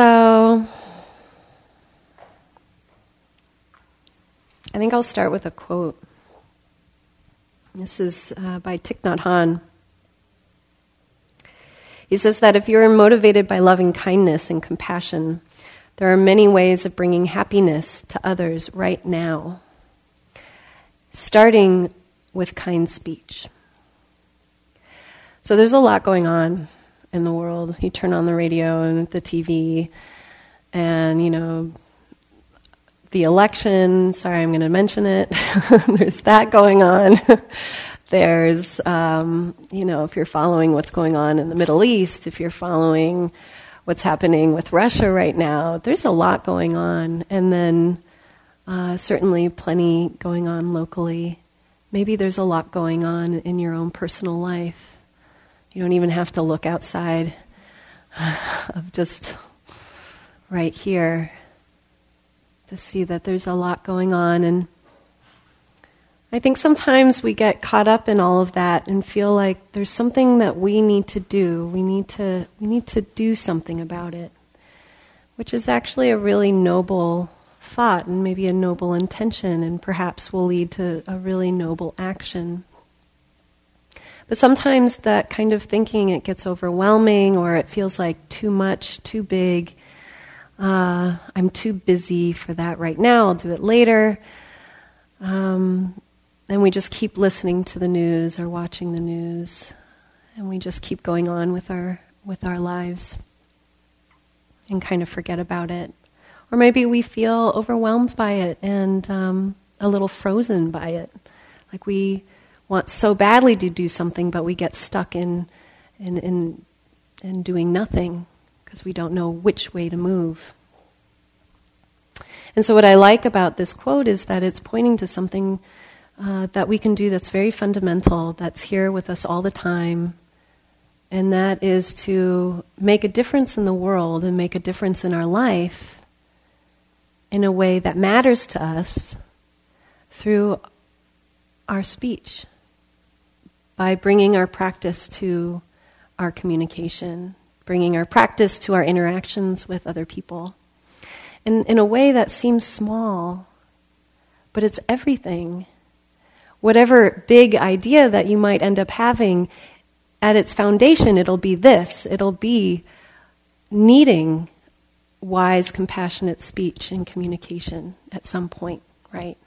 So, I think I'll start with a quote. This is uh, by Thich Nhat Hanh. He says that if you're motivated by loving kindness and compassion, there are many ways of bringing happiness to others right now, starting with kind speech. So there's a lot going on in the world. You turn on the radio and the TV, and you know, the election. Sorry, I'm going to mention it. there's that going on. there's, um, you know, if you're following what's going on in the Middle East, if you're following what's happening with Russia right now, there's a lot going on. And then uh, certainly plenty going on locally. Maybe there's a lot going on in your own personal life. You don't even have to look outside of just right here to see that there's a lot going on. And I think sometimes we get caught up in all of that and feel like there's something that we need to do. We need to, we need to do something about it, which is actually a really noble thought and maybe a noble intention, and perhaps will lead to a really noble action. But sometimes that kind of thinking it gets overwhelming or it feels like too much, too big, uh, I'm too busy for that right now, I'll do it later. Um, and we just keep listening to the news or watching the news, and we just keep going on with our, with our lives and kind of forget about it. Or maybe we feel overwhelmed by it and um, a little frozen by it. Like we want so badly to do something, but we get stuck in, in, in, in doing nothing because we don't know which way to move. And so, what I like about this quote is that it's pointing to something uh, that we can do that's very fundamental, that's here with us all the time, and that is to make a difference in the world and make a difference in our life in a way that matters to us through our speech, by bringing our practice to our communication, bringing our practice to our interactions with other people. In, in a way that seems small, but it's everything. Whatever big idea that you might end up having, at its foundation, it'll be this it'll be needing wise, compassionate speech and communication at some point, right?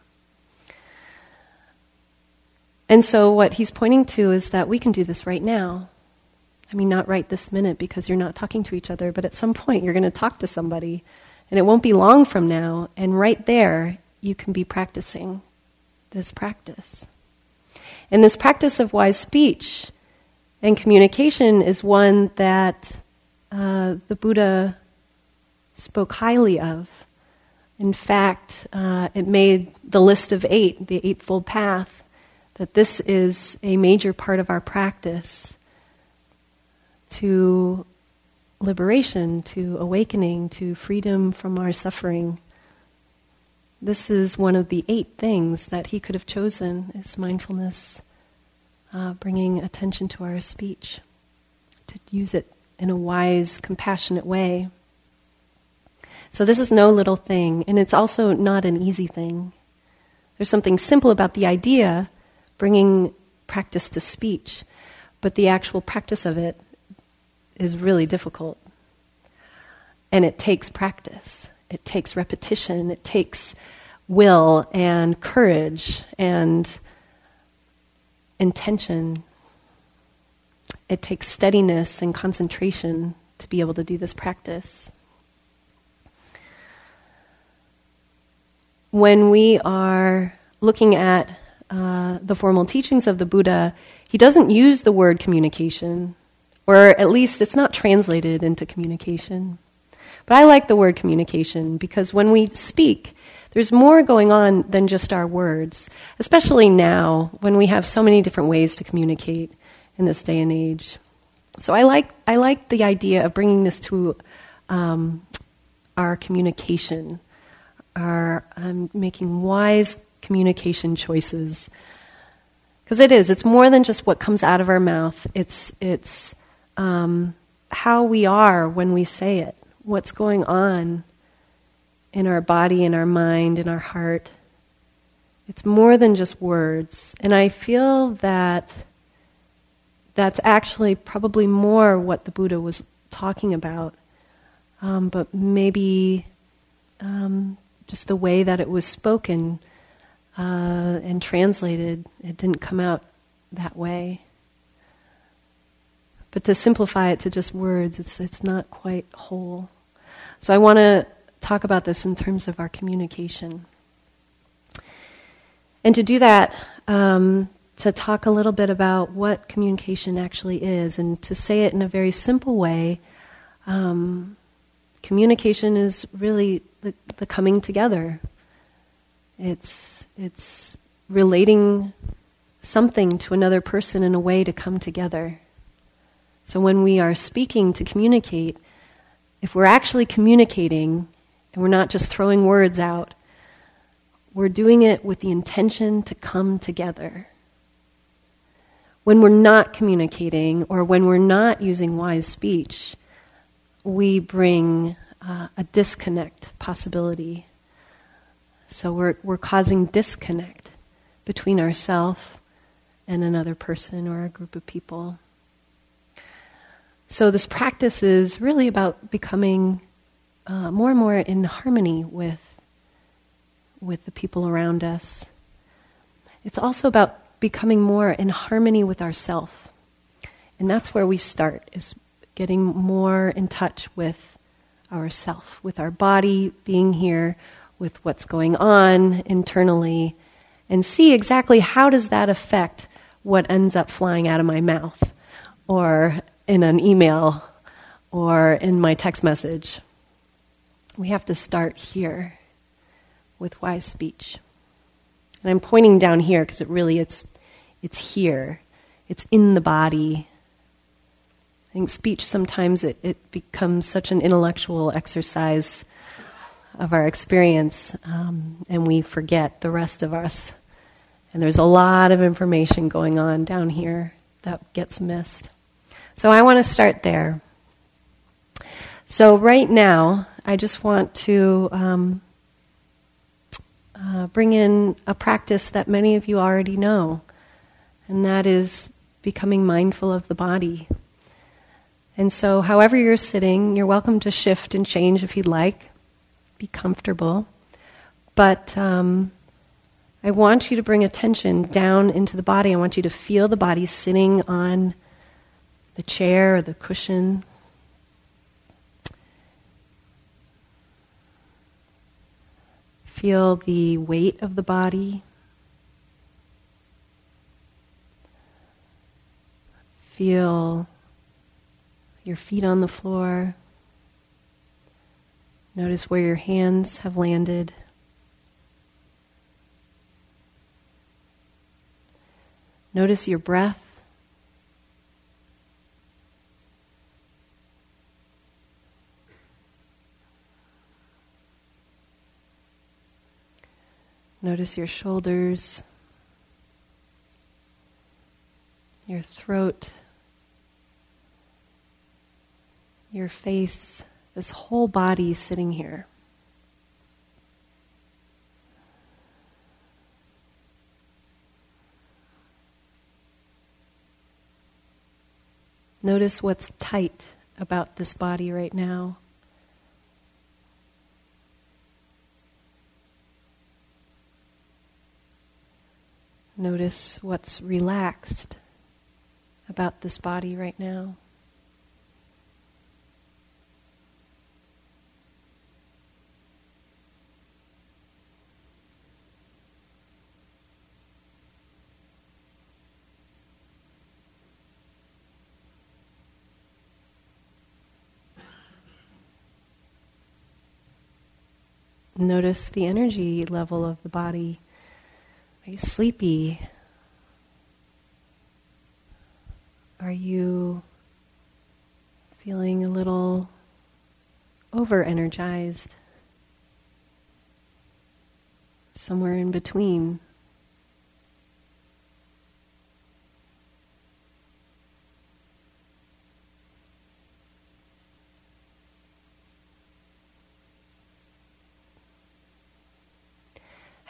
And so, what he's pointing to is that we can do this right now. I mean, not right this minute because you're not talking to each other, but at some point you're going to talk to somebody. And it won't be long from now. And right there, you can be practicing this practice. And this practice of wise speech and communication is one that uh, the Buddha spoke highly of. In fact, uh, it made the list of eight, the Eightfold Path, that this is a major part of our practice to liberation, to awakening, to freedom from our suffering. This is one of the eight things that he could have chosen is mindfulness, uh, bringing attention to our speech, to use it in a wise, compassionate way. So this is no little thing, and it's also not an easy thing. There's something simple about the idea, bringing practice to speech, but the actual practice of it is really difficult. And it takes practice, it takes repetition, it takes will and courage and intention. It takes steadiness and concentration to be able to do this practice. When we are looking at uh, the formal teachings of the Buddha, he doesn't use the word communication or at least it's not translated into communication. But I like the word communication because when we speak, there's more going on than just our words, especially now when we have so many different ways to communicate in this day and age. So I like, I like the idea of bringing this to um, our communication, our um, making wise communication choices. Because it is, it's more than just what comes out of our mouth, it's, it's um, how we are when we say it, what's going on in our body, in our mind, in our heart. It's more than just words. And I feel that that's actually probably more what the Buddha was talking about, um, but maybe um, just the way that it was spoken uh, and translated, it didn't come out that way. But to simplify it to just words, it's, it's not quite whole. So I want to talk about this in terms of our communication. And to do that, um, to talk a little bit about what communication actually is, and to say it in a very simple way. Um, communication is really the, the coming together. It's it's relating something to another person in a way to come together. So when we are speaking to communicate, if we're actually communicating and we're not just throwing words out, we're doing it with the intention to come together. When we're not communicating or when we're not using wise speech, we bring uh, a disconnect possibility. So we're, we're causing disconnect between ourself and another person or a group of people. So this practice is really about becoming uh, more and more in harmony with with the people around us. It's also about becoming more in harmony with ourself. And that's where we start is getting more in touch with ourself, with our body being here, with what's going on internally, and see exactly how does that affect what ends up flying out of my mouth or in an email or in my text message. We have to start here with wise speech. And I'm pointing down here because it really it's it's here. It's in the body. I think speech sometimes it, it becomes such an intellectual exercise of our experience, um, and we forget the rest of us. And there's a lot of information going on down here that gets missed. So I want to start there. So, right now, I just want to um, uh, bring in a practice that many of you already know, and that is becoming mindful of the body. And so, however you're sitting, you're welcome to shift and change if you'd like. Be comfortable. But um, I want you to bring attention down into the body. I want you to feel the body sitting on the chair or the cushion. Feel the weight of the body. Feel your feet on the floor. Notice where your hands have landed. Notice your breath. Notice your shoulders, your throat, your face, this whole body sitting here. Notice what's tight about this body right now. Notice what's relaxed about this body right now. Notice the energy level of the body. Are you sleepy? Are you feeling a little over energized? Somewhere in between.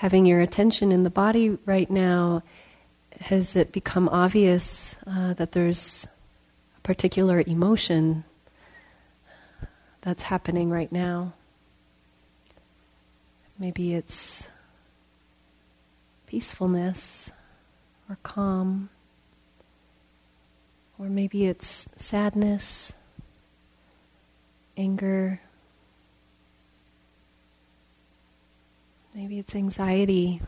Having your attention in the body right now, has it become obvious uh, that there's a particular emotion that's happening right now? Maybe it's peacefulness or calm, or maybe it's sadness, anger. Maybe it's anxiety,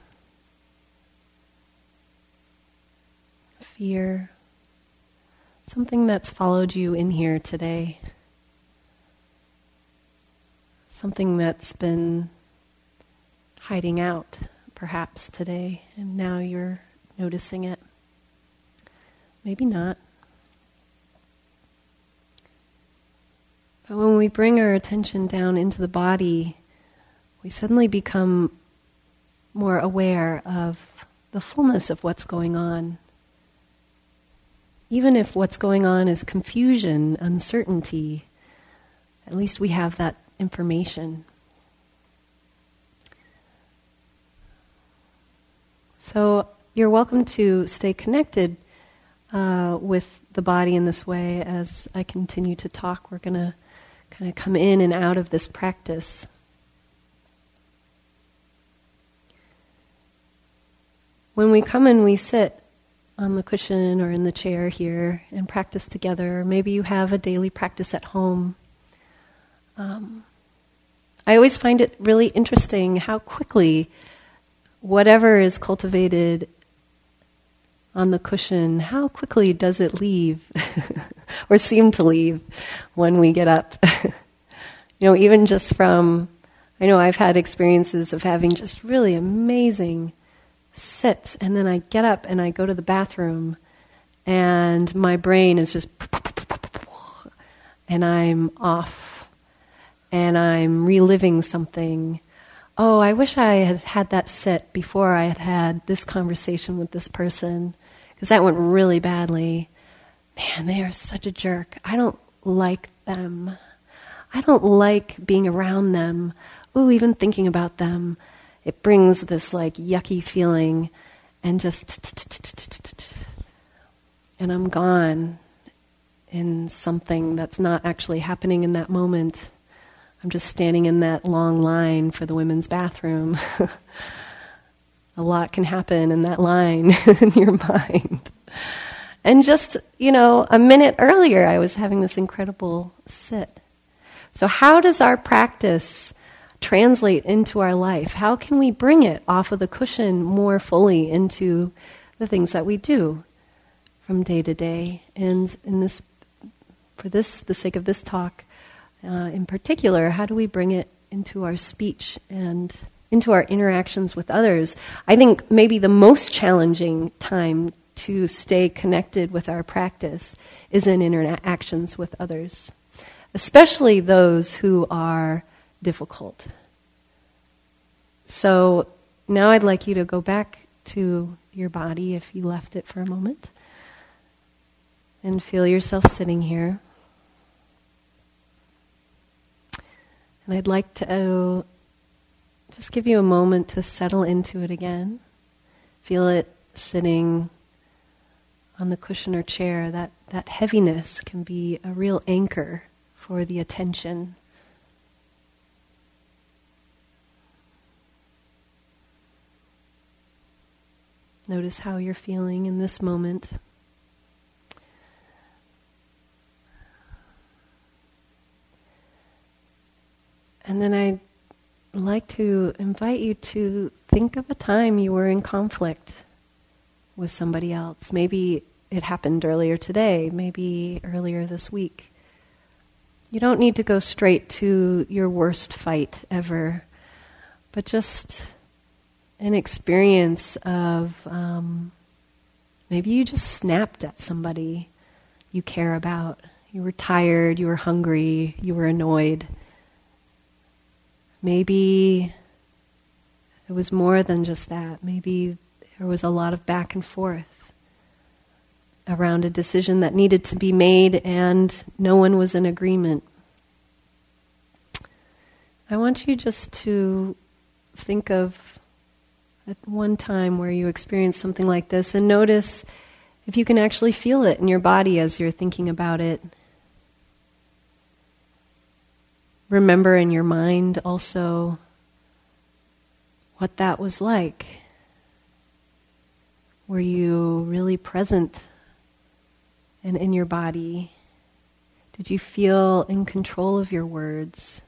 fear, something that's followed you in here today, something that's been hiding out perhaps today, and now you're noticing it. Maybe not. But when we bring our attention down into the body, we suddenly become more aware of the fullness of what's going on. Even if what's going on is confusion, uncertainty, at least we have that information. So you're welcome to stay connected uh, with the body in this way as I continue to talk. We're going to kind of come in and out of this practice. When we come and we sit on the cushion or in the chair here and practice together, maybe you have a daily practice at home. Um, I always find it really interesting how quickly whatever is cultivated on the cushion, how quickly does it leave or seem to leave when we get up? you know, even just from, I know I've had experiences of having just really amazing sits, and then I get up and I go to the bathroom, and my brain is just, and I'm off, and I'm reliving something. Oh, I wish I had had that sit before I had had this conversation with this person, because that went really badly. Man, they are such a jerk. I don't like them. I don't like being around them. Ooh, even thinking about them it brings this like yucky feeling and just and I'm gone in something that's not actually happening in that moment. I'm just standing in that long line for the women's bathroom. a lot can happen in that line in your mind. And just, you know, a minute earlier, I was having this incredible sit. So, how does our practice translate into our life? How can we bring it off of the cushion more fully into the things that we do from day to day? And in this, for this, the sake of this talk, uh, in particular, how do we bring it into our speech and into our interactions with others? I think maybe the most challenging time to stay connected with our practice is in interactions with others, especially those who are difficult. So now I'd like you to go back to your body if you left it for a moment and feel yourself sitting here. And I'd like to uh, just give you a moment to settle into it again. Feel it sitting on the cushion or chair. That, that heaviness can be a real anchor for the attention. Notice how you're feeling in this moment. And then I'd like to invite you to think of a time you were in conflict with somebody else. Maybe it happened earlier today, maybe earlier this week. You don't need to go straight to your worst fight ever, but just an experience of um, maybe you just snapped at somebody you care about. You were tired, you were hungry, you were annoyed. Maybe it was more than just that. Maybe there was a lot of back and forth around a decision that needed to be made and no one was in agreement. I want you just to think of at one time where you experienced something like this and notice if you can actually feel it in your body as you're thinking about it. Remember in your mind also what that was like. Were you really present and in your body? Did you feel in control of your words?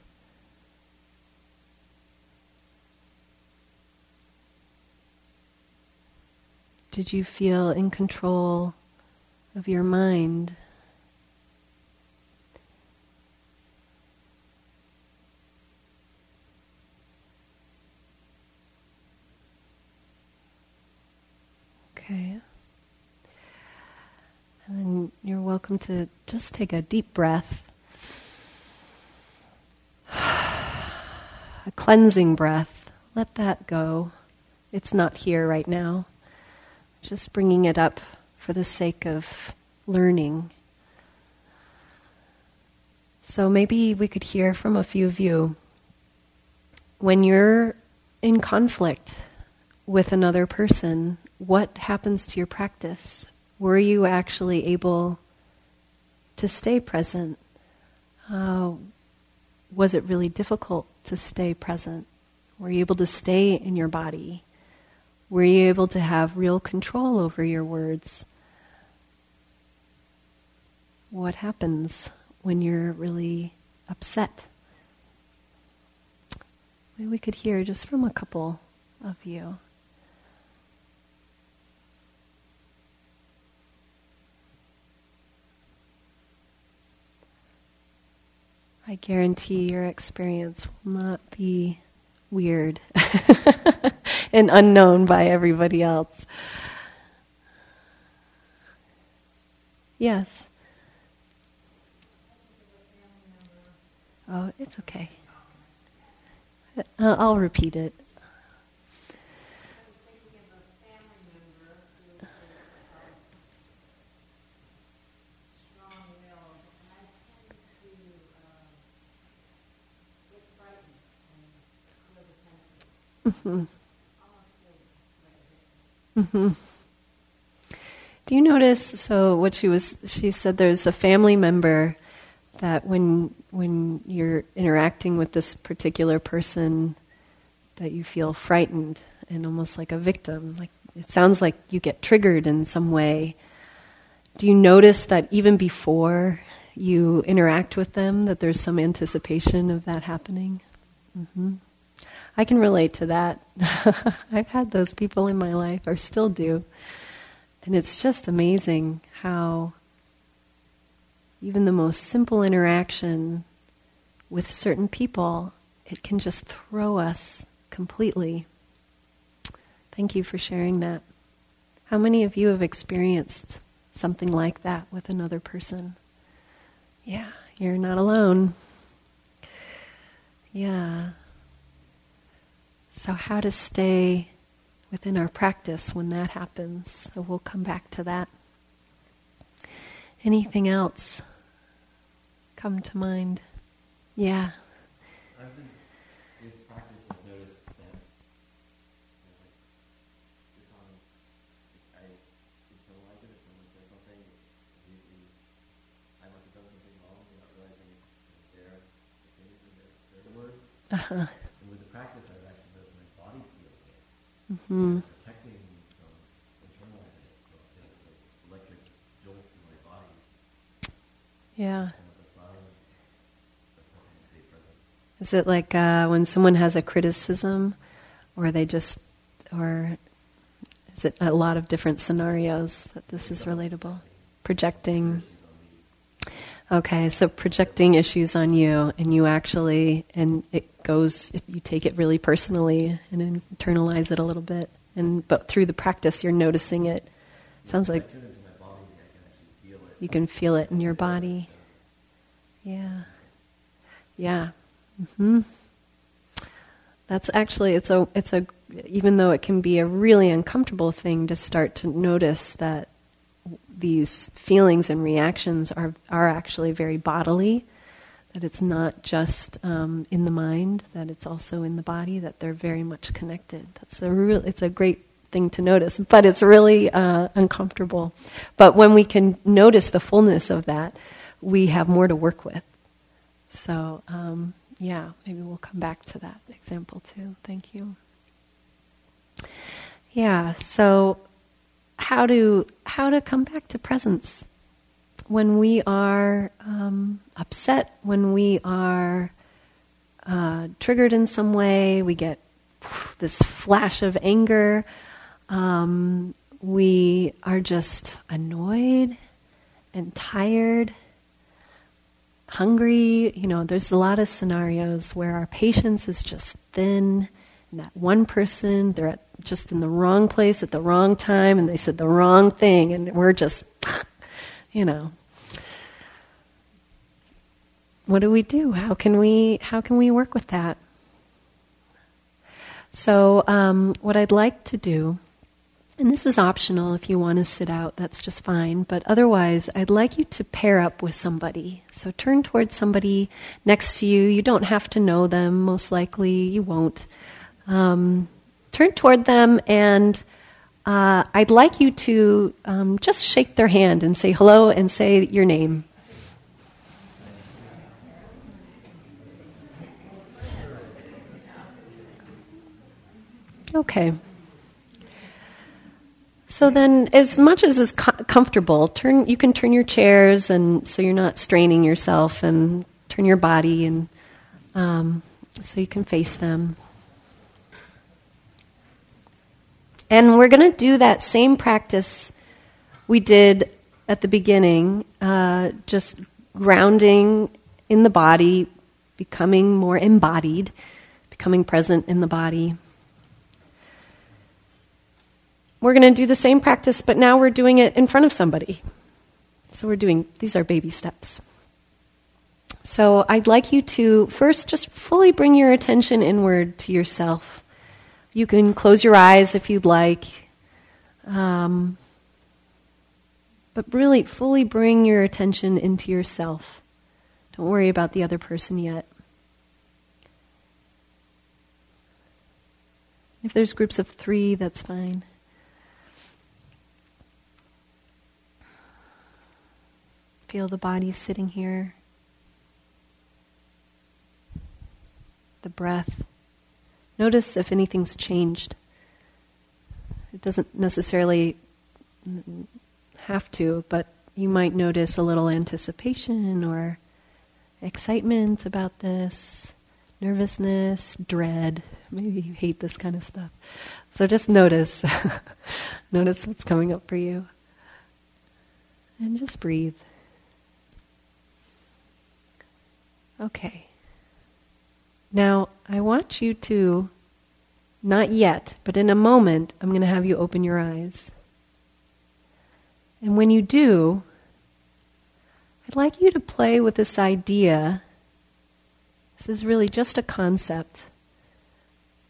Did you feel in control of your mind? Okay. And then you're welcome to just take a deep breath. A cleansing breath. Let that go. It's not here right now. Just bringing it up for the sake of learning. So maybe we could hear from a few of you. When you're in conflict with another person, what happens to your practice? Were you actually able to stay present? Uh, was it really difficult to stay present? Were you able to stay in your body? Were you able to have real control over your words? What happens when you're really upset? Maybe we could hear just from a couple of you. I guarantee your experience will not be weird and unknown by everybody else. Yes. Oh, it's okay. Uh, I'll repeat it. Mm-hmm. Do you notice? So what she was, she said there's a family member that when when you're interacting with this particular person, that you feel frightened and almost like a victim. Like it sounds like you get triggered in some way. Do you notice that even before you interact with them, that there's some anticipation of that happening? Mm-hmm. I can relate to that. I've had those people in my life, or still do. And it's just amazing how even the most simple interaction with certain people, it can just throw us completely. Thank you for sharing that. How many of you have experienced something like that with another person? Yeah, you're not alone. Yeah. So, how to stay within our practice when that happens. So, we'll come back to that. Anything else come to mind? Yeah. Uh-huh. Mm-hmm. Yeah. Is it like uh, when someone has a criticism, or they just, or is it a lot of different scenarios that this is relatable? Projecting. Okay, so projecting issues on you, and you actually, and it goes, you take it really personally and internalize it a little bit. And but through the practice, you're noticing it. Sounds like you can feel it in your body. Yeah, yeah. Mm-hmm. That's actually it's a it's a even though it can be a really uncomfortable thing to start to notice that these feelings and reactions are, are actually very bodily, that it's not just um, in the mind, that it's also in the body, that they're very much connected. That's a real, it's a great thing to notice, but it's really uh, uncomfortable. But when we can notice the fullness of that, we have more to work with. So, um, yeah, maybe we'll come back to that example too. Thank you. Yeah, so how to how to come back to presence when we are um, upset, when we are uh, triggered in some way, we get this flash of anger. Um, we are just annoyed and tired, hungry. You know, there's a lot of scenarios where our patience is just thin, and that one person, they're at, just in the wrong place at the wrong time, and they said the wrong thing, and we're just, you know. What do we do? How can we how can we work with that? So, um, what I'd like to do and this is optional if you want to sit out, that's just fine. But otherwise, I'd like you to pair up with somebody. So turn towards somebody next to you. You don't have to know them, most likely, you won't. Um, turn toward them, and uh, I'd like you to um, just shake their hand and say hello and say your name. Okay. So then, as much as is co- comfortable, turn. You can turn your chairs, and so you're not straining yourself, and turn your body, and um, so you can face them. And we're going to do that same practice we did at the beginning, uh, just grounding in the body, becoming more embodied, becoming present in the body we're going to do the same practice, but now we're doing it in front of somebody. So we're doing, these are baby steps. So I'd like you to first just fully bring your attention inward to yourself. You can close your eyes if you'd like. Um, but really, fully bring your attention into yourself. Don't worry about the other person yet. If there's groups of three, that's fine. Feel the body sitting here. The breath. Notice if anything's changed. It doesn't necessarily have to, but you might notice a little anticipation or excitement about this, nervousness, dread. Maybe you hate this kind of stuff. So just notice. notice what's coming up for you. And just breathe. Okay. Now, I want you to, not yet, but in a moment, I'm going to have you open your eyes. And when you do, I'd like you to play with this idea. This is really just a concept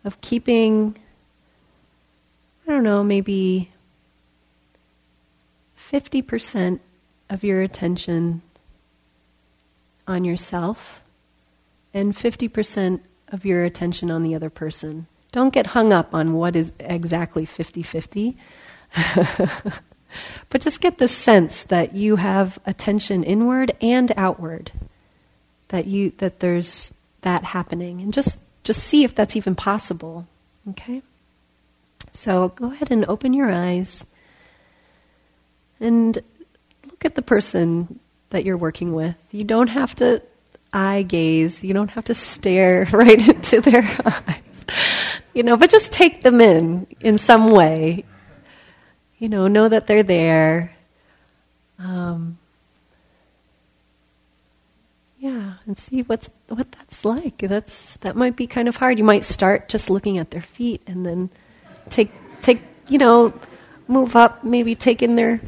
of keeping, I don't know, maybe 50% of your attention on yourself and 50% of your attention on the other person. Don't get hung up on what is exactly 50 50. but just get the sense that you have attention inward and outward. That you that there's that happening. And just just see if that's even possible. Okay? So go ahead and open your eyes and look at the person that you're working with. You don't have to eye gaze, you don't have to stare right into their eyes. You know, but just take them in in some way. You know, know that they're there. Um, yeah, and see what's what that's like. That's that might be kind of hard. You might start just looking at their feet and then take take you know move up, maybe take in their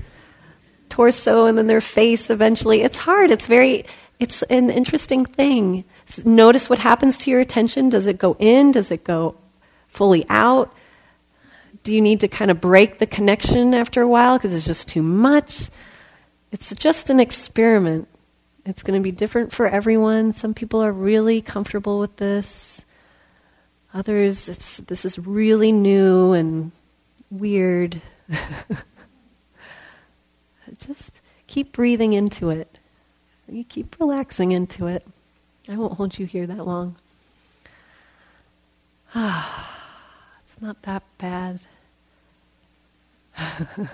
torso and then their face eventually. It's hard. It's very, it's an interesting thing. Notice what happens to your attention. Does it go in? Does it go fully out? Do you need to kind of break the connection after a while because it's just too much? It's just an experiment. It's going to be different for everyone. Some people are really comfortable with this. Others, this is really new and weird. Just keep breathing into it. You keep relaxing into it. I won't hold you here that long. Ah, it's not that bad.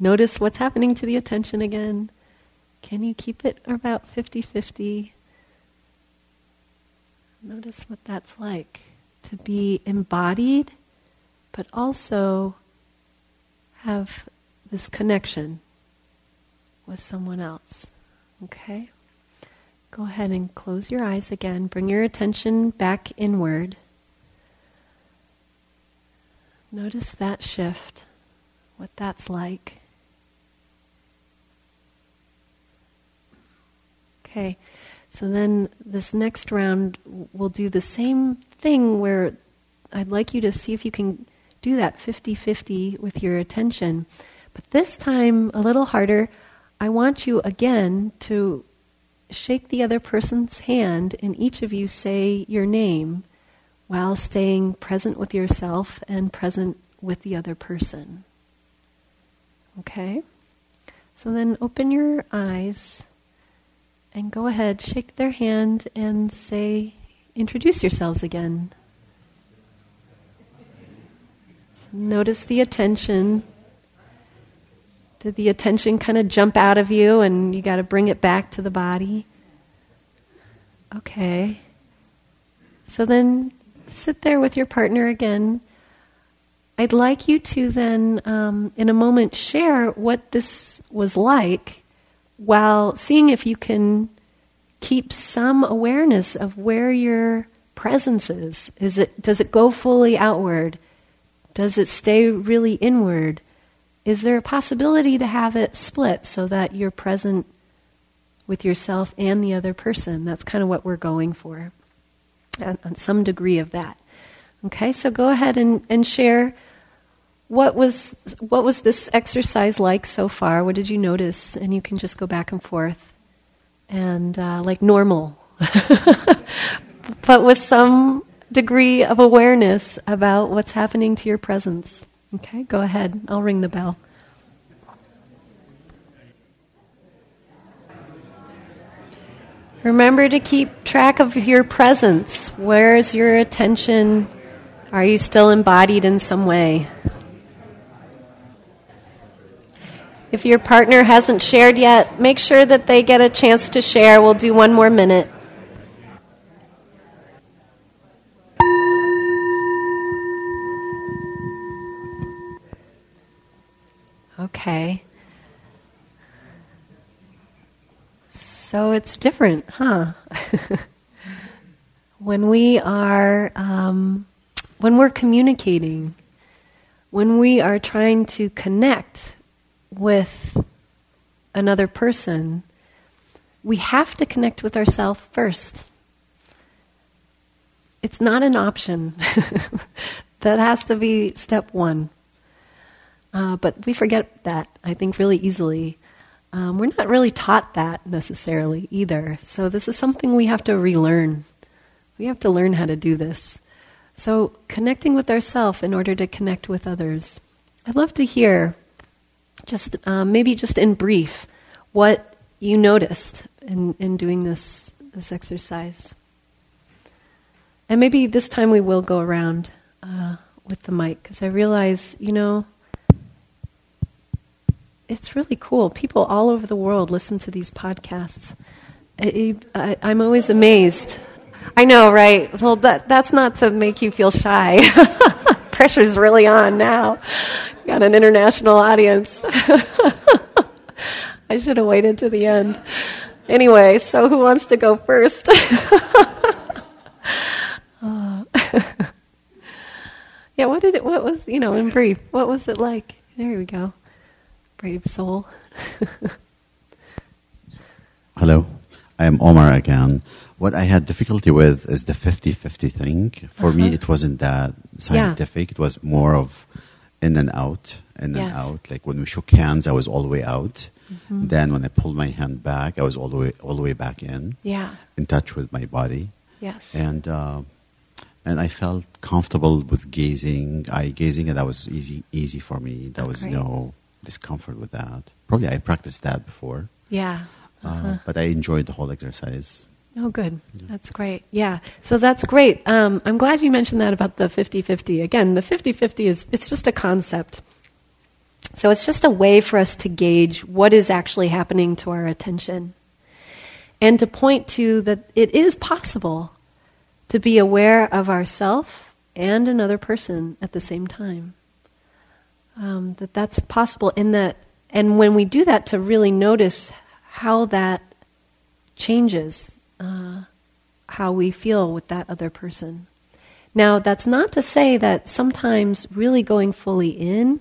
Notice what's happening to the attention again. Can you keep it about 50 50? Notice what that's like to be embodied, but also have this connection with someone else. Okay? Go ahead and close your eyes again. Bring your attention back inward. Notice that shift, what that's like. Okay, so then this next round, we'll do the same thing where I'd like you to see if you can do that 50 50 with your attention. But this time, a little harder, I want you again to shake the other person's hand and each of you say your name while staying present with yourself and present with the other person. Okay? So then open your eyes and go ahead, shake their hand and say, introduce yourselves again. Notice the attention. Did the attention kind of jump out of you and you got to bring it back to the body? Okay. So then sit there with your partner again. I'd like you to then, um, in a moment, share what this was like while seeing if you can keep some awareness of where your presence is. Is it does it go fully outward? Does it stay really inward? Is there a possibility to have it split so that you're present with yourself and the other person? That's kind of what we're going for, on some degree of that. Okay, so go ahead and, and share what was what was this exercise like so far? What did you notice? And you can just go back and forth, and uh, like normal, but with some degree of awareness about what's happening to your presence. Okay, go ahead. I'll ring the bell. Remember to keep track of your presence. Where is your attention? Are you still embodied in some way? If your partner hasn't shared yet, make sure that they get a chance to share. We'll do one more minute. Okay. So it's different, huh? when we are, um, when we're communicating, when we are trying to connect with another person, we have to connect with ourselves first. It's not an option. that has to be step one. Uh, but we forget that, I think, really easily. Um, we're not really taught that necessarily either. So, this is something we have to relearn. We have to learn how to do this. So, connecting with ourself in order to connect with others. I'd love to hear just um, maybe just in brief what you noticed in, in doing this this exercise. And maybe this time we will go around uh, with the mic because I realize, you know, it's really cool. People all over the world listen to these podcasts. I, am always amazed. I know, right? Well, that, that's not to make you feel shy. Pressure's really on now. Got an international audience. I should have waited to the end. Anyway, so who wants to go first? uh, yeah, what did it, what was, you know, in brief, what was it like? There we go. Brave soul. Hello, I am Omar again. What I had difficulty with is the 50 50 thing. For uh-huh. me, it wasn't that scientific, yeah. it was more of in and out, in yes. and out. Like when we shook hands, I was all the way out. Mm-hmm. Then when I pulled my hand back, I was all the way all the way back in. Yeah. In touch with my body. Yes. And uh, and I felt comfortable with gazing, eye gazing, and that was easy easy for me. There was Great. no discomfort with that. Probably I practiced that before. Yeah. Uh-huh. Uh, but I enjoyed the whole exercise. Oh, good. That's great. Yeah. So that's great. Um, I'm glad you mentioned that about the 50 50. Again, the 50 50 is it's just a concept. So it's just a way for us to gauge what is actually happening to our attention and to point to that it is possible to be aware of ourself and another person at the same time. Um, that that's possible in that, and when we do that, to really notice how that changes uh, how we feel with that other person. Now, that's not to say that sometimes really going fully in,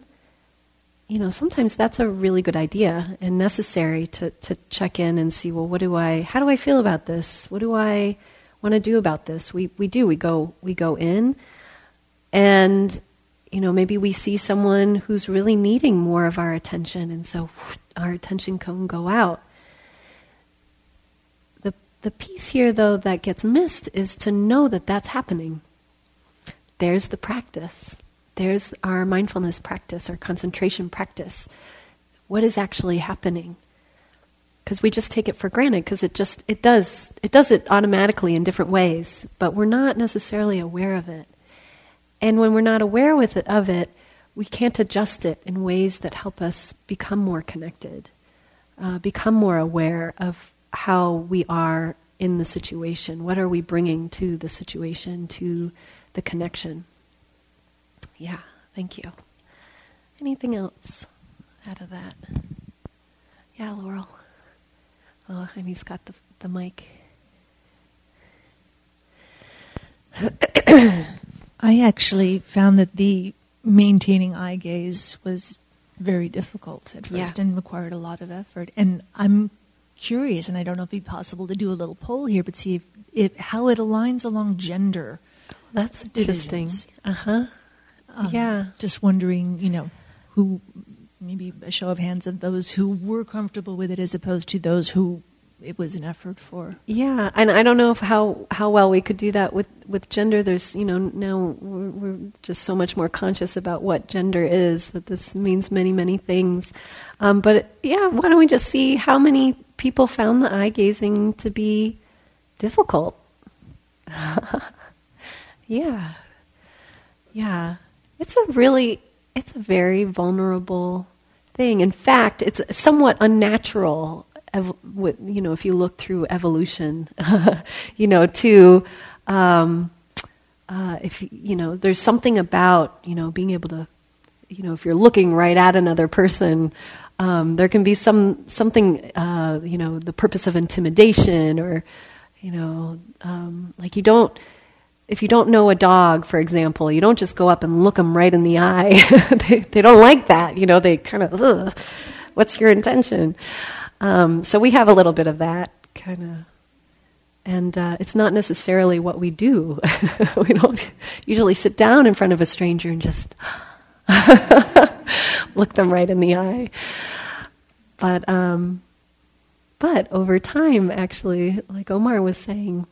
you know, sometimes that's a really good idea and necessary to, to check in and see, well, what do I, how do I feel about this? What do I want to do about this? We, we do, we go, we go in and, you know, maybe we see someone who's really needing more of our attention and so our attention can go out. The, the piece here, though, that gets missed is to know that that's happening. There's the practice. There's our mindfulness practice, our concentration practice. What is actually happening? Because we just take it for granted because it just it does it does it automatically in different ways, but we're not necessarily aware of it. And when we're not aware with it, of it, we can't adjust it in ways that help us become more connected, uh, become more aware of how we are in the situation. What are we bringing to the situation, to the connection? Yeah, thank you. Anything else out of that? Yeah, Laurel. Oh, and he's got the, the mic. I actually found that the maintaining eye gaze was very difficult at first Yeah. and required a lot of effort. And I'm curious, and I don't know if it'd be possible to do a little poll here, but see if, if how it aligns along gender. That's interesting. Uh huh. Um, Yeah. Just wondering, you know, who maybe a show of hands of those who were comfortable with it as opposed to those who it was an effort for. Yeah, and I don't know if how how well we could do that with with gender. There's you know now we're, we're just so much more conscious about what gender is that this means many many things. Um, but yeah, why don't we just see how many people found the eye gazing to be difficult? yeah, yeah, it's a really it's a very vulnerable thing. In fact, it's somewhat unnatural. Ev- with- You know, if you look through evolution, you know, to um, uh, if you know, there's something about you know being able to, you know, if you're looking right at another person, um, there can be some something, uh, you know, the purpose of intimidation or, you know, um, like you don't if you don't know a dog, for example, you don't just go up and look them right in the eye. they, they don't like that. You know, they kind of, what's your intention? Um, so we have a little bit of that kind of. And uh, it's not necessarily what we do. we don't usually sit down in front of a stranger and just look them right in the eye. But um, but over time, actually, like Omar was saying,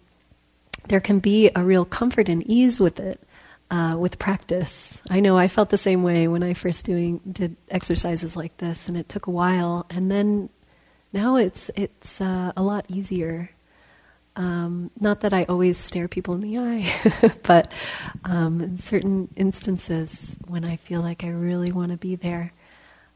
there can be a real comfort and ease with it uh, with practice. I know I felt the same way when I first doing did exercises like this, and it took a while, and then now it's it's uh, a lot easier. Um, not that I always stare people in the eye, but um, in certain instances when I feel like I really want to be there,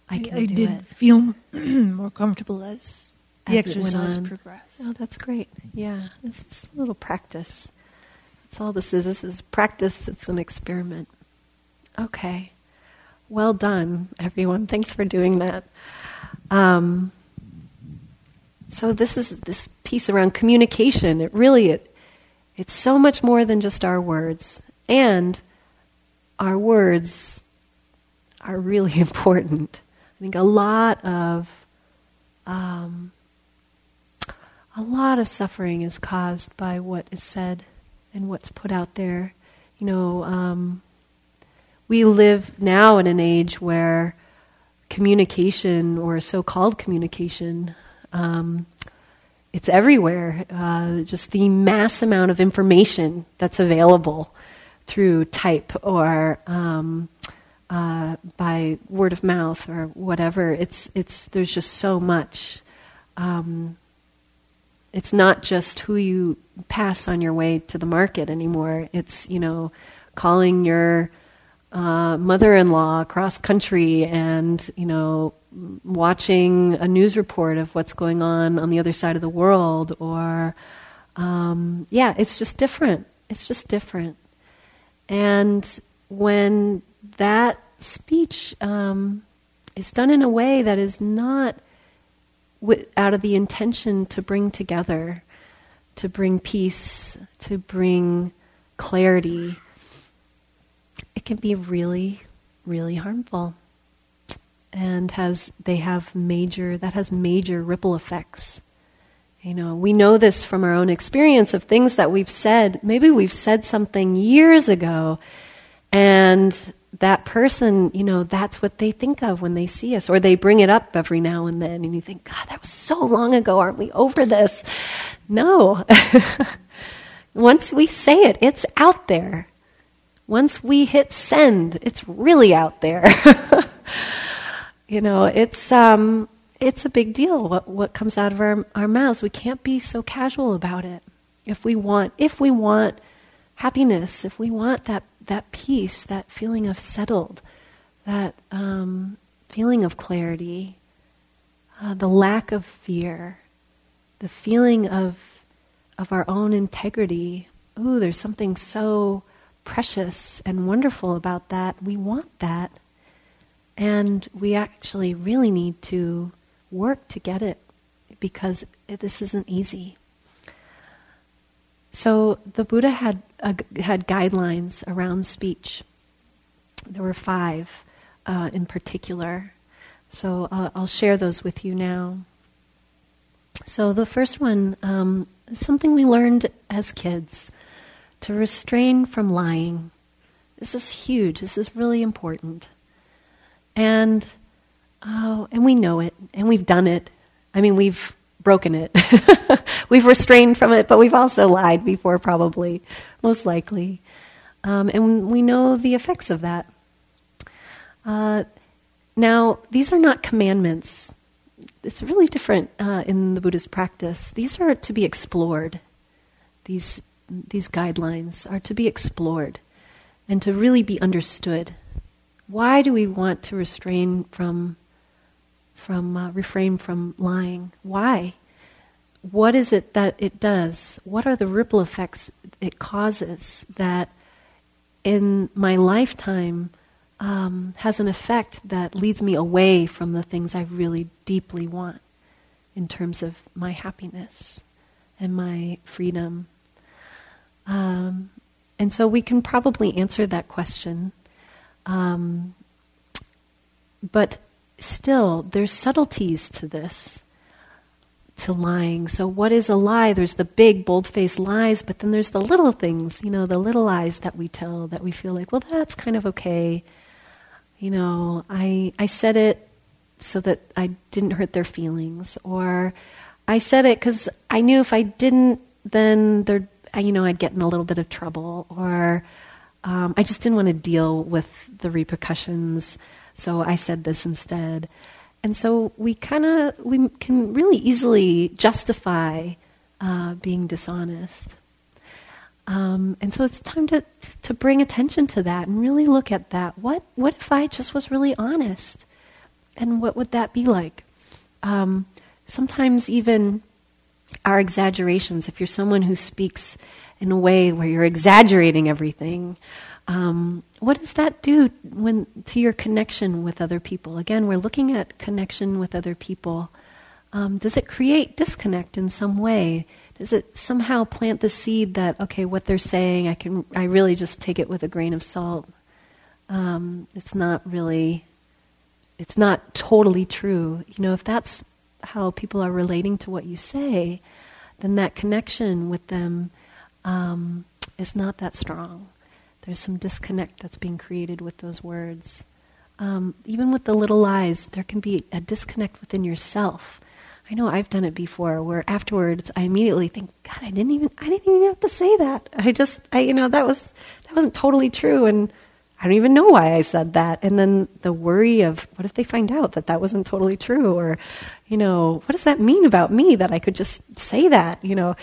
I can I do did it. feel more comfortable as the As exercise progressed. Oh, that's great. Yeah, this is a little practice. That's all this is. This is practice. It's an experiment. Okay. Well done, everyone. Thanks for doing that. Um, so this is this piece around communication. It really it it's so much more than just our words, and our words are really important. I think a lot of um, a lot of suffering is caused by what is said and what's put out there. You know, um, we live now in an age where communication or so-called communication. Um, it's everywhere. Uh, just the mass amount of information that's available through type or um, uh, by word of mouth or whatever. It's it's there's just so much. Um, it's not just who you pass on your way to the market anymore. It's you know calling your uh, mother-in-law across country and you know watching a news report of what's going on on the other side of the world or um, yeah it's just different it's just different and when that speech um, is done in a way that is not w- out of the intention to bring together, to bring peace, to bring clarity, it can be really, really harmful. And has they have major that has major ripple effects. You know, we know this from our own experience of things that we've said. Maybe we've said something years ago, and that person, you know, that's what they think of when they see us, or they bring it up every now and then, and you think, God, that was so long ago. Aren't we over this? No. Once we say it, it's out there. Once we hit send, it's really out there. you know, it's um, it's a big deal what what comes out of our our mouths. We can't be so casual about it. If we want, if we want happiness, if we want that that peace, that feeling of settled, that um, feeling of clarity, uh, the lack of fear, the feeling of of our own integrity. Ooh, there's something so precious and wonderful about that. We want that. And we actually really need to work to get it because this isn't easy. So the Buddha had uh, had guidelines around speech. There were five uh, in particular. So uh, I'll share those with you now. So the first one um, is something we learned as kids to restrain from lying. This is huge. This is really important. And oh, and we know it, and we've done it. I mean, we've broken it. we've restrained from it, but we've also lied before, probably, most likely. Um, and we know the effects of that. Uh, now, these are not commandments. It's really different uh, in the Buddhist practice. These are to be explored. These these guidelines are to be explored and to really be understood. Why do we want to restrain from from uh, refrain from lying? Why? What is it that it does? What are the ripple effects it causes that in my lifetime um, has an effect that leads me away from the things I really deeply want in terms of my happiness and my freedom um, and so we can probably answer that question. Um, but still, there's subtleties to this, to lying. So, what is a lie? There's the big, bold faced lies, but then there's the little things, you know, the little lies that we tell that we feel like, well, that's kind of okay. You know, I, I said it so that I didn't hurt their feelings, or I said it because I knew if I didn't, then there'd you know, I'd get in a little bit of trouble, or um, I just didn't want to deal with the repercussions, so I said this instead. And so we kind of we can really easily justify uh, being dishonest. Um, and so it's time to to bring attention to that and really look at that. What what if I just was really honest, and what would that be like? Um, sometimes even our exaggerations, if you're someone who speaks in a way where you're exaggerating everything, um, what does that do when to your connection with other people? Again, we're looking at connection with other people. Um, does it create disconnect in some way? Does it somehow plant the seed that okay, what they're saying, I can, I really just take it with a grain of salt. Um, it's not really, it's not totally true. You know, if that's how people are relating to what you say, then that connection with them um, is not that strong. There's some disconnect that's being created with those words. um, even with the little lies, there can be a disconnect within yourself. I know I've done it before, where afterwards I immediately think, God, I didn't even, I didn't even have to say that. I just, I, you know, that was, that wasn't totally true, and I don't even know why I said that. And then the worry of, what if they find out that that wasn't totally true, or, you know, what does that mean about me that I could just say that, you know?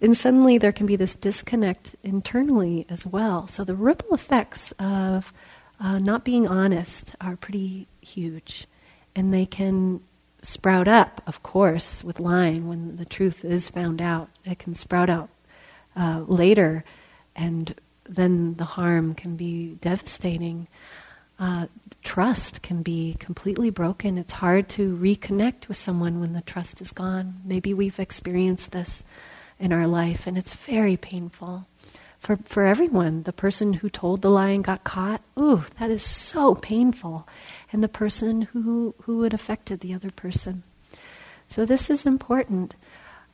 And suddenly there can be this disconnect internally as well. So the ripple effects of uh, not being honest are pretty huge. And they can sprout up, of course, with lying when the truth is found out. It can sprout out uh, later, and then the harm can be devastating. Uh, trust can be completely broken. It's hard to reconnect with someone when the trust is gone. Maybe we've experienced this in our life, and it's very painful for, for everyone. The person who told the lie and got caught, ooh, that is so painful. And the person who, who it affected the other person. So this is important.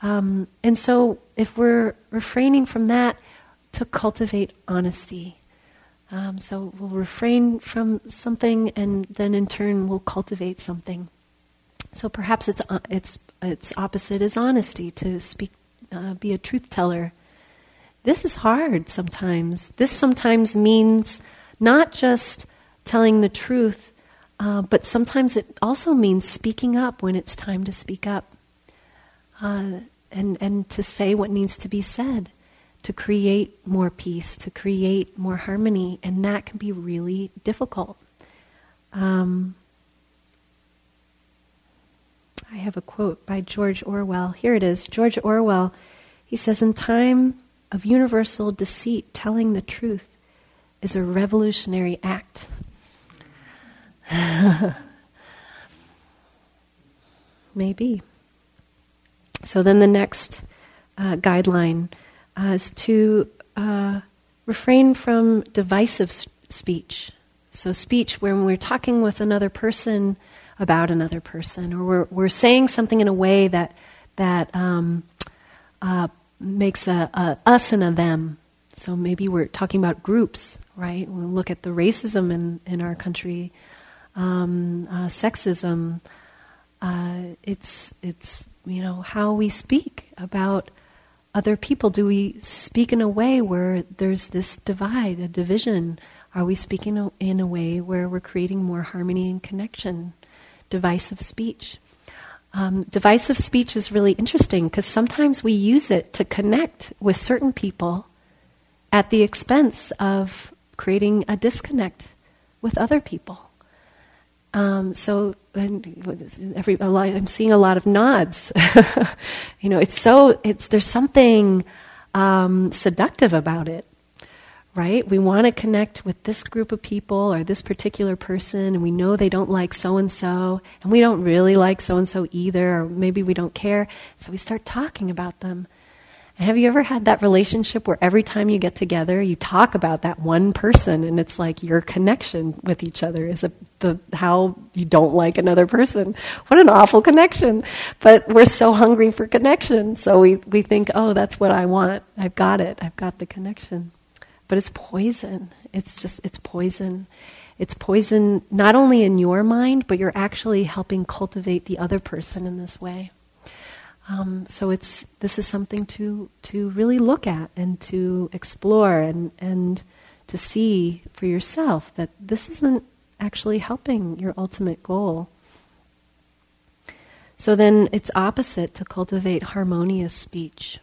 Um, and so if we're refraining from that, to cultivate honesty. Um, so we'll refrain from something, and then in turn we'll cultivate something. So perhaps its uh, its its opposite is honesty. To speak, uh, be a truth teller, this is hard sometimes. This sometimes means not just telling the truth, uh, but sometimes it also means speaking up when it's time to speak up uh, and, and to say what needs to be said, to create more peace, to create more harmony, and that can be really difficult. Um, I have a quote by George Orwell. Here it is George Orwell. He says, In time of universal deceit, telling the truth is a revolutionary act. Maybe. So then the next uh, guideline uh, is to uh, refrain from divisive speech. So, speech when we're talking with another person about another person, or we're, we're saying something in a way that, that um, uh, makes a, a us and a them. So maybe we're talking about groups, right? We look at the racism in, in our country, um, uh, sexism. Uh, it's it's you know how we speak about other people. Do we speak in a way where there's this divide, a division? Are we speaking in a way where we're creating more harmony and connection? Divisive speech. Um, divisive speech is really interesting because sometimes we use it to connect with certain people at the expense of creating a disconnect with other people. Um, so every, lot, I'm seeing a lot of nods. you know, it's so it's there's something um, seductive about it right? We want to connect with this group of people or this particular person, and we know they don't like so and so, and we don't really like so and so either, or maybe we don't care. So we start talking about them. And have you ever had that relationship where every time you get together, you talk about that one person, and it's like your connection with each other is a, the how you don't like another person? What an awful connection! But we're so hungry for connection, so we we think, oh, that's what I want. I've got it. I've got the connection but it's poison. It's just, it's poison. It's poison not only in your mind, but you're actually helping cultivate the other person in this way. Um, so it's this is something to to really look at and to explore and and to see for yourself that this isn't actually helping your ultimate goal. So then it's opposite to cultivate harmonious speech.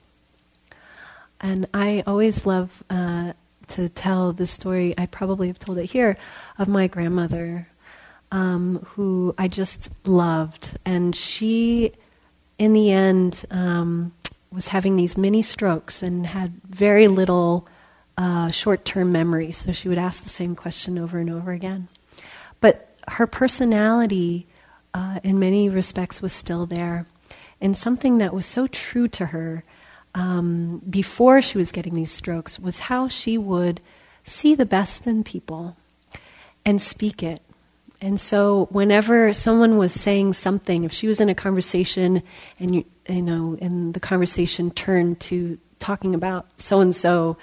And I always love uh, to tell the story, I probably have told it here, of my grandmother, um, who I just loved. And she, in the end, um, was having these mini strokes and had very little uh, short term memory. So she would ask the same question over and over again. But her personality, uh, in many respects, was still there. And something that was so true to her um, before she was getting these strokes was how she would see the best in people and speak it. And so, whenever someone was saying something, if she was in a conversation and you, you know, and the conversation turned to talking about so and so,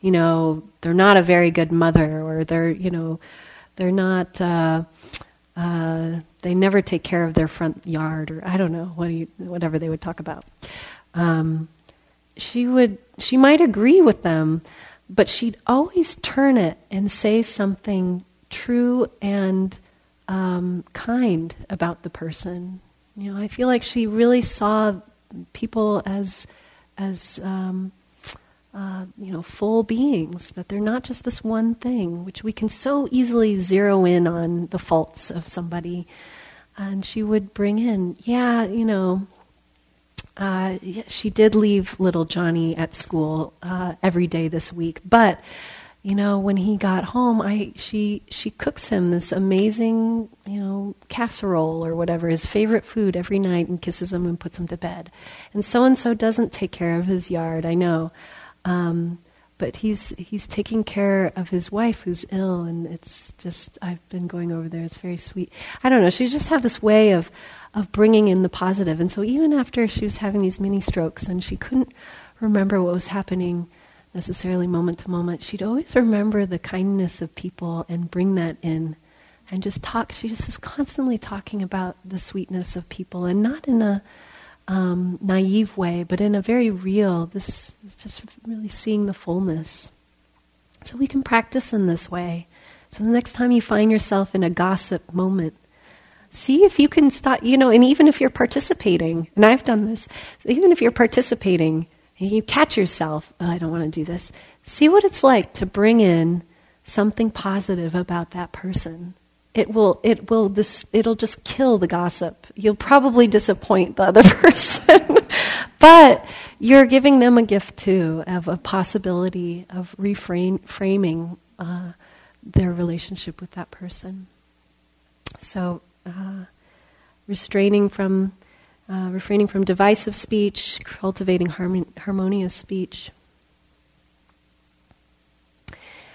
you know, they're not a very good mother, or they're, you know, They're not. Uh, uh, they never take care of their front yard, or I don't know what you, whatever they would talk about. Um, she would. She might agree with them, but she'd always turn it and say something true and um, kind about the person. You know, I feel like she really saw people as as um, uh, you know full beings. That they're not just this one thing, which we can so easily zero in on the faults of somebody. And she would bring in, yeah, you know, uh, she did leave little Johnny at school uh, every day this week, but you know, when he got home, I she she cooks him this amazing, you know, casserole or whatever, his favorite food every night, and kisses him and puts him to bed. And so and so doesn't take care of his yard, I know, um, but he's he's taking care of his wife who's ill, and it's just I've been going over there. It's very sweet. I don't know. She just have this way of of bringing in the positive, and so even after she was having these mini strokes and she couldn't remember what was happening necessarily moment to moment, she'd always remember the kindness of people and bring that in and just talk. She was just constantly talking about the sweetness of people and not in a um, naive way, but in a very real, this is just really seeing the fullness. So we can practice in this way. So the next time you find yourself in a gossip moment, see if you can stop, you know, and even if you're participating, and I've done this, even if you're participating, you catch yourself, oh, I don't want to do this. See what it's like to bring in something positive about that person. It will, it will, dis- it'll just kill the gossip. You'll probably disappoint the other person, but you're giving them a gift too of a possibility of reframing uh, their relationship with that person. So, uh, restraining from uh, refraining from divisive speech, cultivating harmonious speech.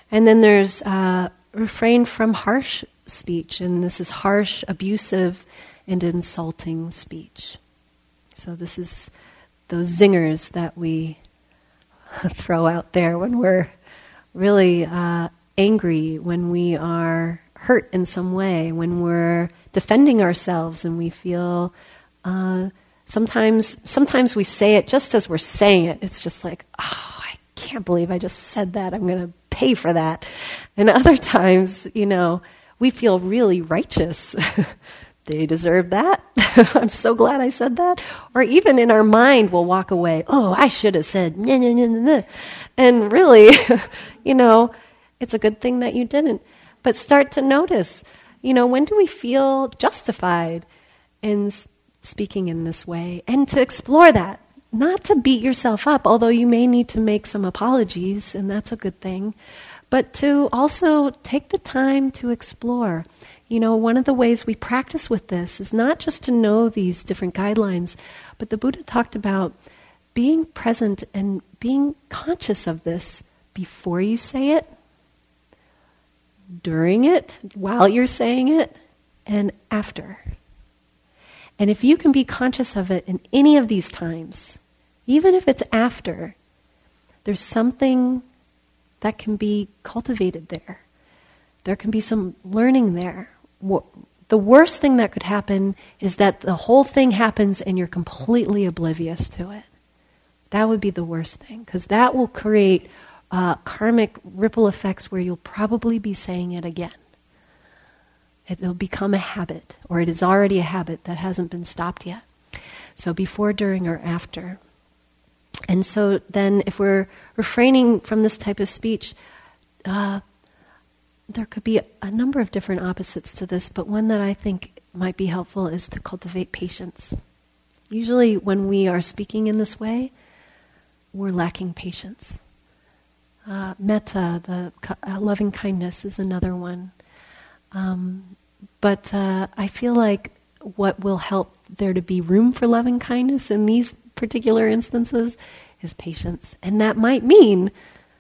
And then there's uh, refrain from harsh speech, and this is harsh, abusive, and insulting speech. So this is those zingers that we throw out there when we're really uh, angry, when we are hurt in some way, when we're defending ourselves and we feel uh, sometimes, sometimes we say it just as we're saying it. It's just like, oh, I can't believe I just said that. I'm going to pay for that. And other times, you know, we feel really righteous. they deserve that. I'm so glad I said that. Or even in our mind, we'll walk away. Oh, I should have said, nah, nah, nah, and really, you know, it's a good thing that you didn't. But start to notice, you know, when do we feel justified in speaking in this way and to explore that. Not to beat yourself up, although you may need to make some apologies, and that's a good thing, but to also take the time to explore. You know, one of the ways we practice with this is not just to know these different guidelines, but the Buddha talked about being present and being conscious of this before you say it, during it, while you're saying it, and after. And if you can be conscious of it in any of these times, even if it's after, there's something that can be cultivated there. There can be some learning there. The worst thing that could happen is that the whole thing happens and you're completely oblivious to it. That would be the worst thing, because that will create uh, karmic ripple effects where you'll probably be saying it again. It'll become a habit, or it is already a habit that hasn't been stopped yet. So before, during, or after. And so then, if we're refraining from this type of speech, uh, there could be a number of different opposites to this, but one that I think might be helpful is to cultivate patience. Usually, when we are speaking in this way, we're lacking patience. Uh, metta, the uh, loving kindness, is another one. Um, but uh, I feel like what will help there to be room for loving kindness in these particular instances is patience. And that might mean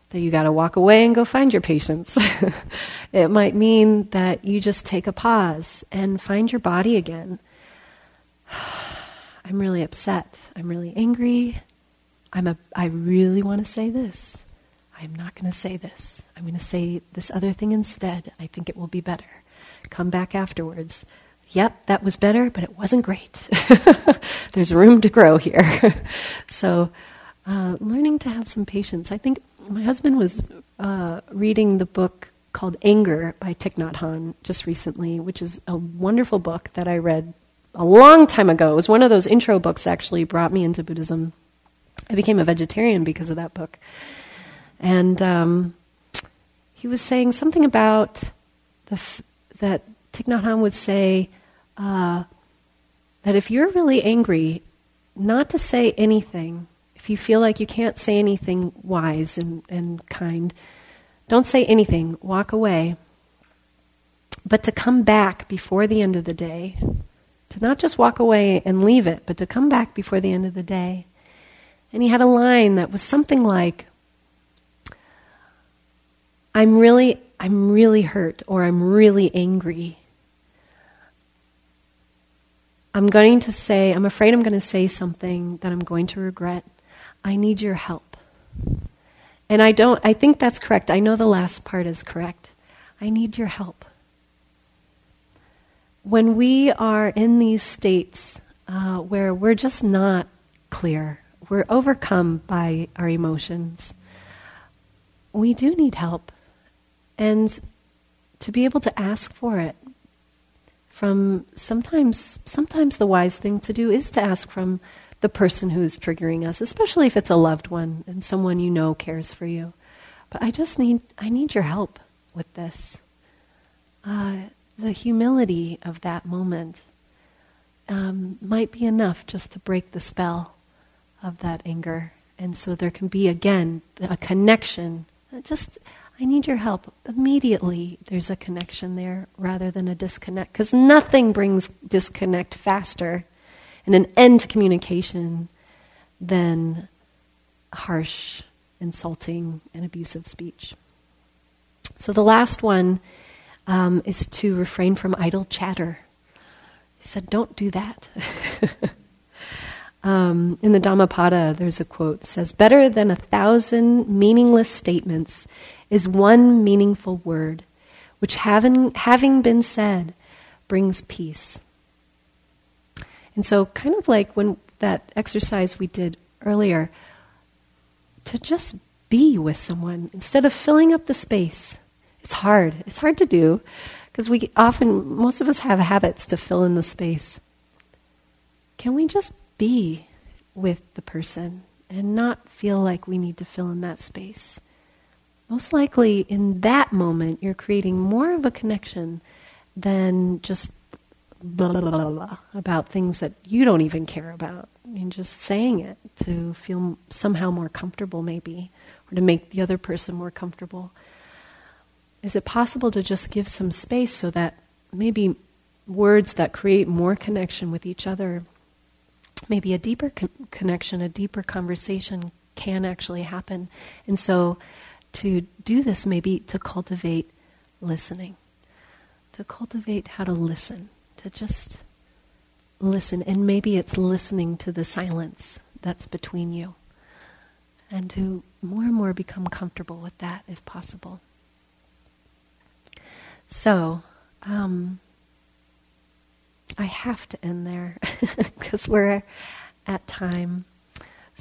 that you got to walk away and go find your patience. it might mean that you just take a pause and find your body again. I'm really upset. I'm really angry. I'm a, I really want to say this. I'm not going to say this. I'm going to say this other thing instead. I think it will be better. Come back afterwards. Yep, that was better, but it wasn't great. There's room to grow here. so, uh, learning to have some patience. I think my husband was uh, reading the book called Anger by Thich Nhat Hanh just recently, which is a wonderful book that I read a long time ago. It was one of those intro books that actually brought me into Buddhism. I became a vegetarian because of that book. And um, he was saying something about the f- that Thich Nhat Hanh would say uh, that if you're really angry, not to say anything, if you feel like you can't say anything wise and, and kind, don't say anything, walk away. But to come back before the end of the day, to not just walk away and leave it, but to come back before the end of the day. And he had a line that was something like, I'm really, I'm really hurt or I'm really angry. I'm going to say, I'm afraid I'm going to say something that I'm going to regret. I need your help. And I don't, I think that's correct. I know the last part is correct. I need your help. When we are in these states uh, where we're just not clear, we're overcome by our emotions, we do need help. And to be able to ask for it from sometimes sometimes the wise thing to do is to ask from the person who's triggering us, especially if it's a loved one and someone you know cares for you. But I just need I need your help with this. Uh, the humility of that moment um, might be enough just to break the spell of that anger, and so there can be again a connection. Just I need your help. Immediately, there's a connection there rather than a disconnect. Because nothing brings disconnect faster and an end to communication than harsh, insulting, and abusive speech. So the last one um, is to refrain from idle chatter. He said, don't do that. um, in the Dhammapada, there's a quote says, Better than a thousand meaningless statements is one meaningful word, which having, having been said, brings peace. And so, kind of like when that exercise we did earlier, to just be with someone instead of filling up the space. It's hard. It's hard to do because we often, most of us have habits to fill in the space. Can we just be with the person and not feel like we need to fill in that space? Most likely in that moment you're creating more of a connection than just blah, blah, blah, blah, about things that you don't even care about. I mean, just saying it to feel somehow more comfortable, maybe, or to make the other person more comfortable. Is it possible to just give some space so that maybe words that create more connection with each other, maybe a deeper con- connection, a deeper conversation can actually happen? And so, to do this maybe to cultivate listening, to cultivate how to listen, to just listen. And maybe it's listening to the silence that's between you, and to more and more become comfortable with that if possible. So, um, I have to end there because we're at time.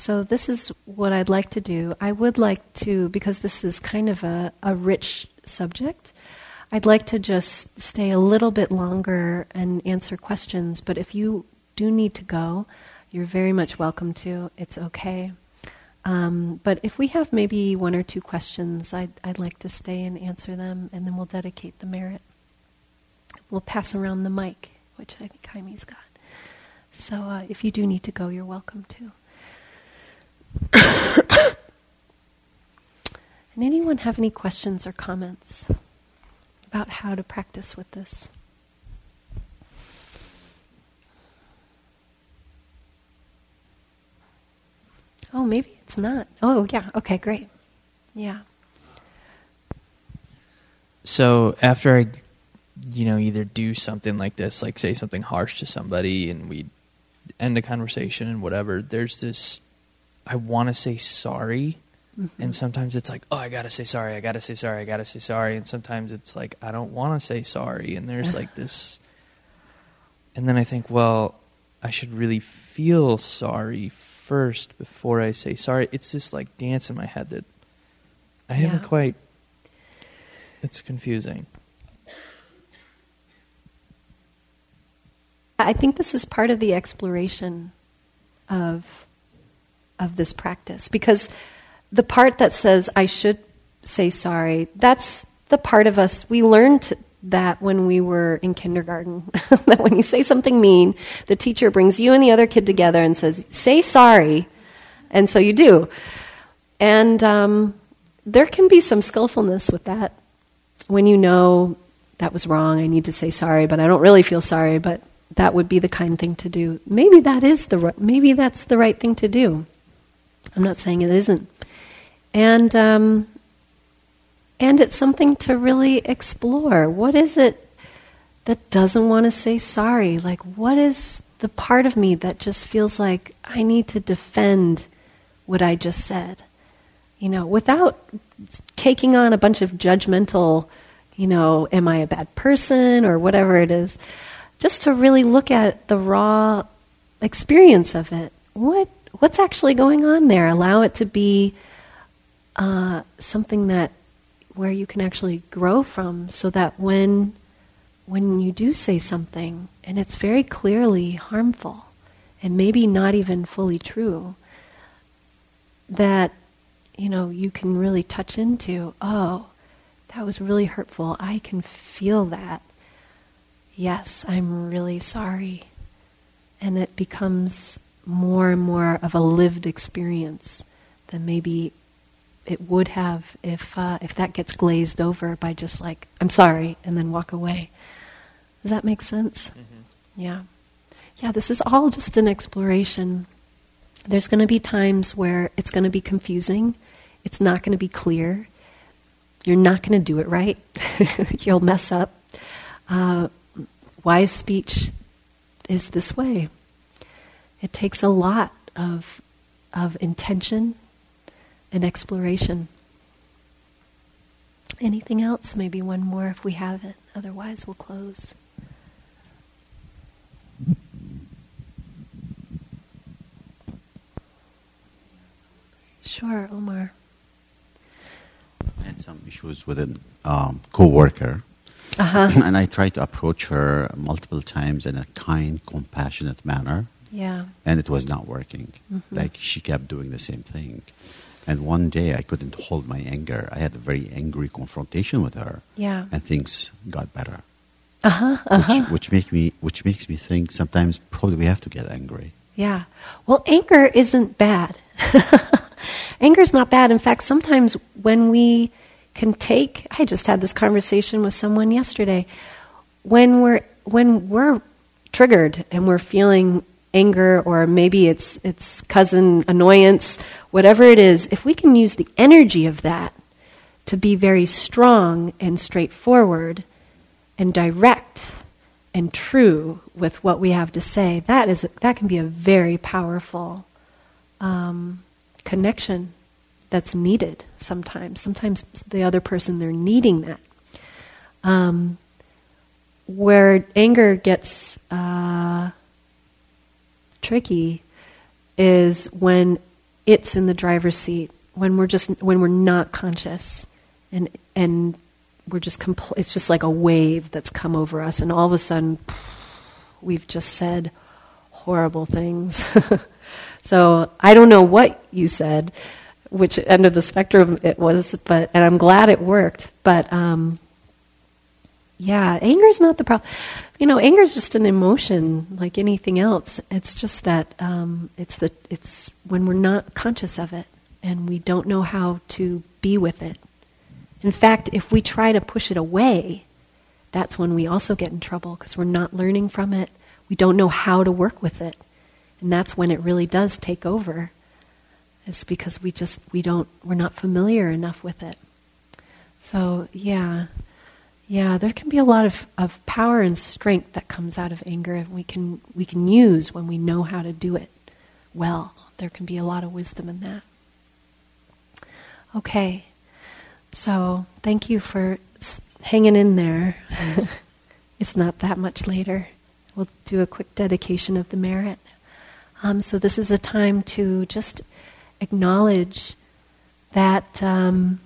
So, this is what I'd like to do. I would like to, because this is kind of a, a rich subject, I'd like to just stay a little bit longer and answer questions. But if you do need to go, you're very much welcome to. It's okay. Um, but if we have maybe one or two questions, I'd, I'd like to stay and answer them, and then we'll dedicate the merit. We'll pass around the mic, which I think Jaime's got. So uh, if you do need to go, you're welcome to. and anyone have any questions or comments about how to practice with this? Oh, maybe it's not. Oh, yeah. Okay, great. Yeah. So after I, you know, either do something like this, like say something harsh to somebody, and we end a conversation and whatever, there's this I want to say sorry, Mm-hmm. And sometimes it's like, oh, I gotta say sorry, I gotta say sorry, I gotta say sorry. And sometimes it's like, I don't want to say sorry. And there's like this. And then I think, well, I should really feel sorry first before I say sorry. It's this like dance in my head that I yeah. haven't quite. It's confusing. I think this is part of the exploration of of this practice because the part that says I should say sorry, that's the part of us we learned that when we were in kindergarten. that when you say something mean, the teacher brings you and the other kid together and says, "Say sorry," and so you do. And um, there can be some skillfulness with that when you know that was wrong. I need to say sorry, but I don't really feel sorry. But that would be the kind thing to do. Maybe that is the maybe that's the right thing to do. I'm not saying it isn't. And um, and it's something to really explore. What is it that doesn't want to say sorry? Like, what is the part of me that just feels like I need to defend what I just said? You know, without taking on a bunch of judgmental, you know, am I a bad person or whatever it is just to really look at the raw experience of it. What what's actually going on there? Allow it to be uh, something that where you can actually grow from, so that when when you do say something and it's very clearly harmful and maybe not even fully true, that you know you can really touch into. Oh, that was really hurtful. I can feel that yes, I'm really sorry. And it becomes more and more of a lived experience than maybe it would have if uh, if that gets glazed over by just like I'm sorry and then walk away. Does that make sense? Mm-hmm. Yeah, yeah. This is all just an exploration. There's going to be times where it's going to be confusing. It's not going to be clear. You're not going to do it right. You'll mess up. Uh, wise speech is this way. It takes a lot of, of intention and exploration. Anything else? Maybe one more if we have it. Otherwise, we'll close. Sure, Omar. I had some issues with a um, co-worker uh-huh. and I tried to approach her multiple times in a kind, compassionate manner. Yeah. And it was not working. Mm-hmm. Like she kept doing the same thing. And one day I couldn't hold my anger. I had a very angry confrontation with her. Yeah. And things got better. Uh-huh, uh-huh. Which, which make me which makes me think sometimes probably we have to get angry. Yeah. Well, anger isn't bad. anger is not bad. In fact, sometimes when we can take I just had this conversation with someone yesterday when we're when we're triggered and we're feeling anger or maybe it's it's cousin annoyance whatever it is if we can use the energy of that to be very strong and straightforward and direct and true with what we have to say that is that can be a very powerful um, connection that's needed sometimes. Sometimes the other person, they're needing that. Um, where anger gets uh, tricky is when it's in the driver's seat, when we're just when we're not conscious, and and we're just compl- it's just like a wave that's come over us, and all of a sudden we've just said horrible things. so I don't know what you said, which end of the spectrum it was, but and I'm glad it worked. But um, yeah, anger is not the problem. You know, anger is just an emotion like anything else. It's just that um, it's the it's when we're not conscious of it and we don't know how to be with it. In fact, if we try to push it away, that's when we also get in trouble because we're not learning from it. We don't know how to work with it. And that's when it really does take over It's because we just we don't we're not familiar enough with it. So yeah, yeah, there can be a lot of, of power and strength that comes out of anger, and we can we can use when we know how to do it well. There can be a lot of wisdom in that. Okay. So thank you for hanging in there. it's not that much later. We'll do a quick dedication of the merit. Um, so this is a time to just acknowledge that um,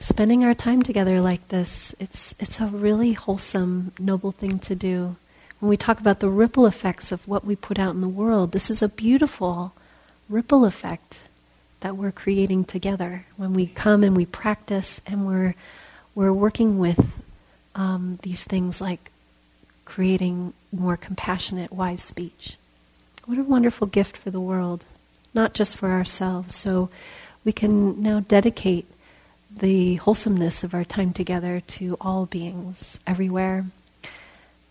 spending our time together like this, it's, it's a really wholesome, noble thing to do. When we talk about the ripple effects of what we put out in the world, this is a beautiful ripple effect that we're creating together. When we come and we practice and we're, we're working with um, these things like creating more compassionate, wise speech. What a wonderful gift for the world, not just for ourselves. So we can now dedicate the wholesomeness of our time together to all beings everywhere.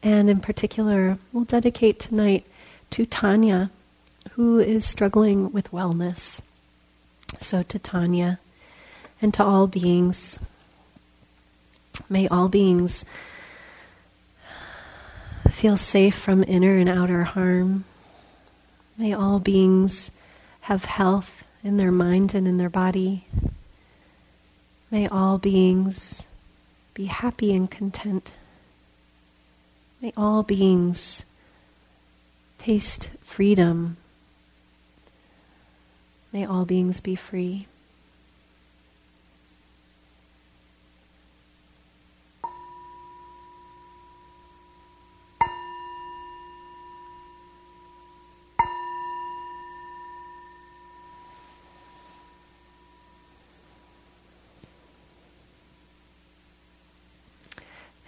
And in particular, we'll dedicate tonight to Tanya, who is struggling with wellness. So to Tanya and to all beings, may all beings feel safe from inner and outer harm. May all beings have health in their mind and in their body. May all beings be happy and content. May all beings taste freedom. May all beings be free.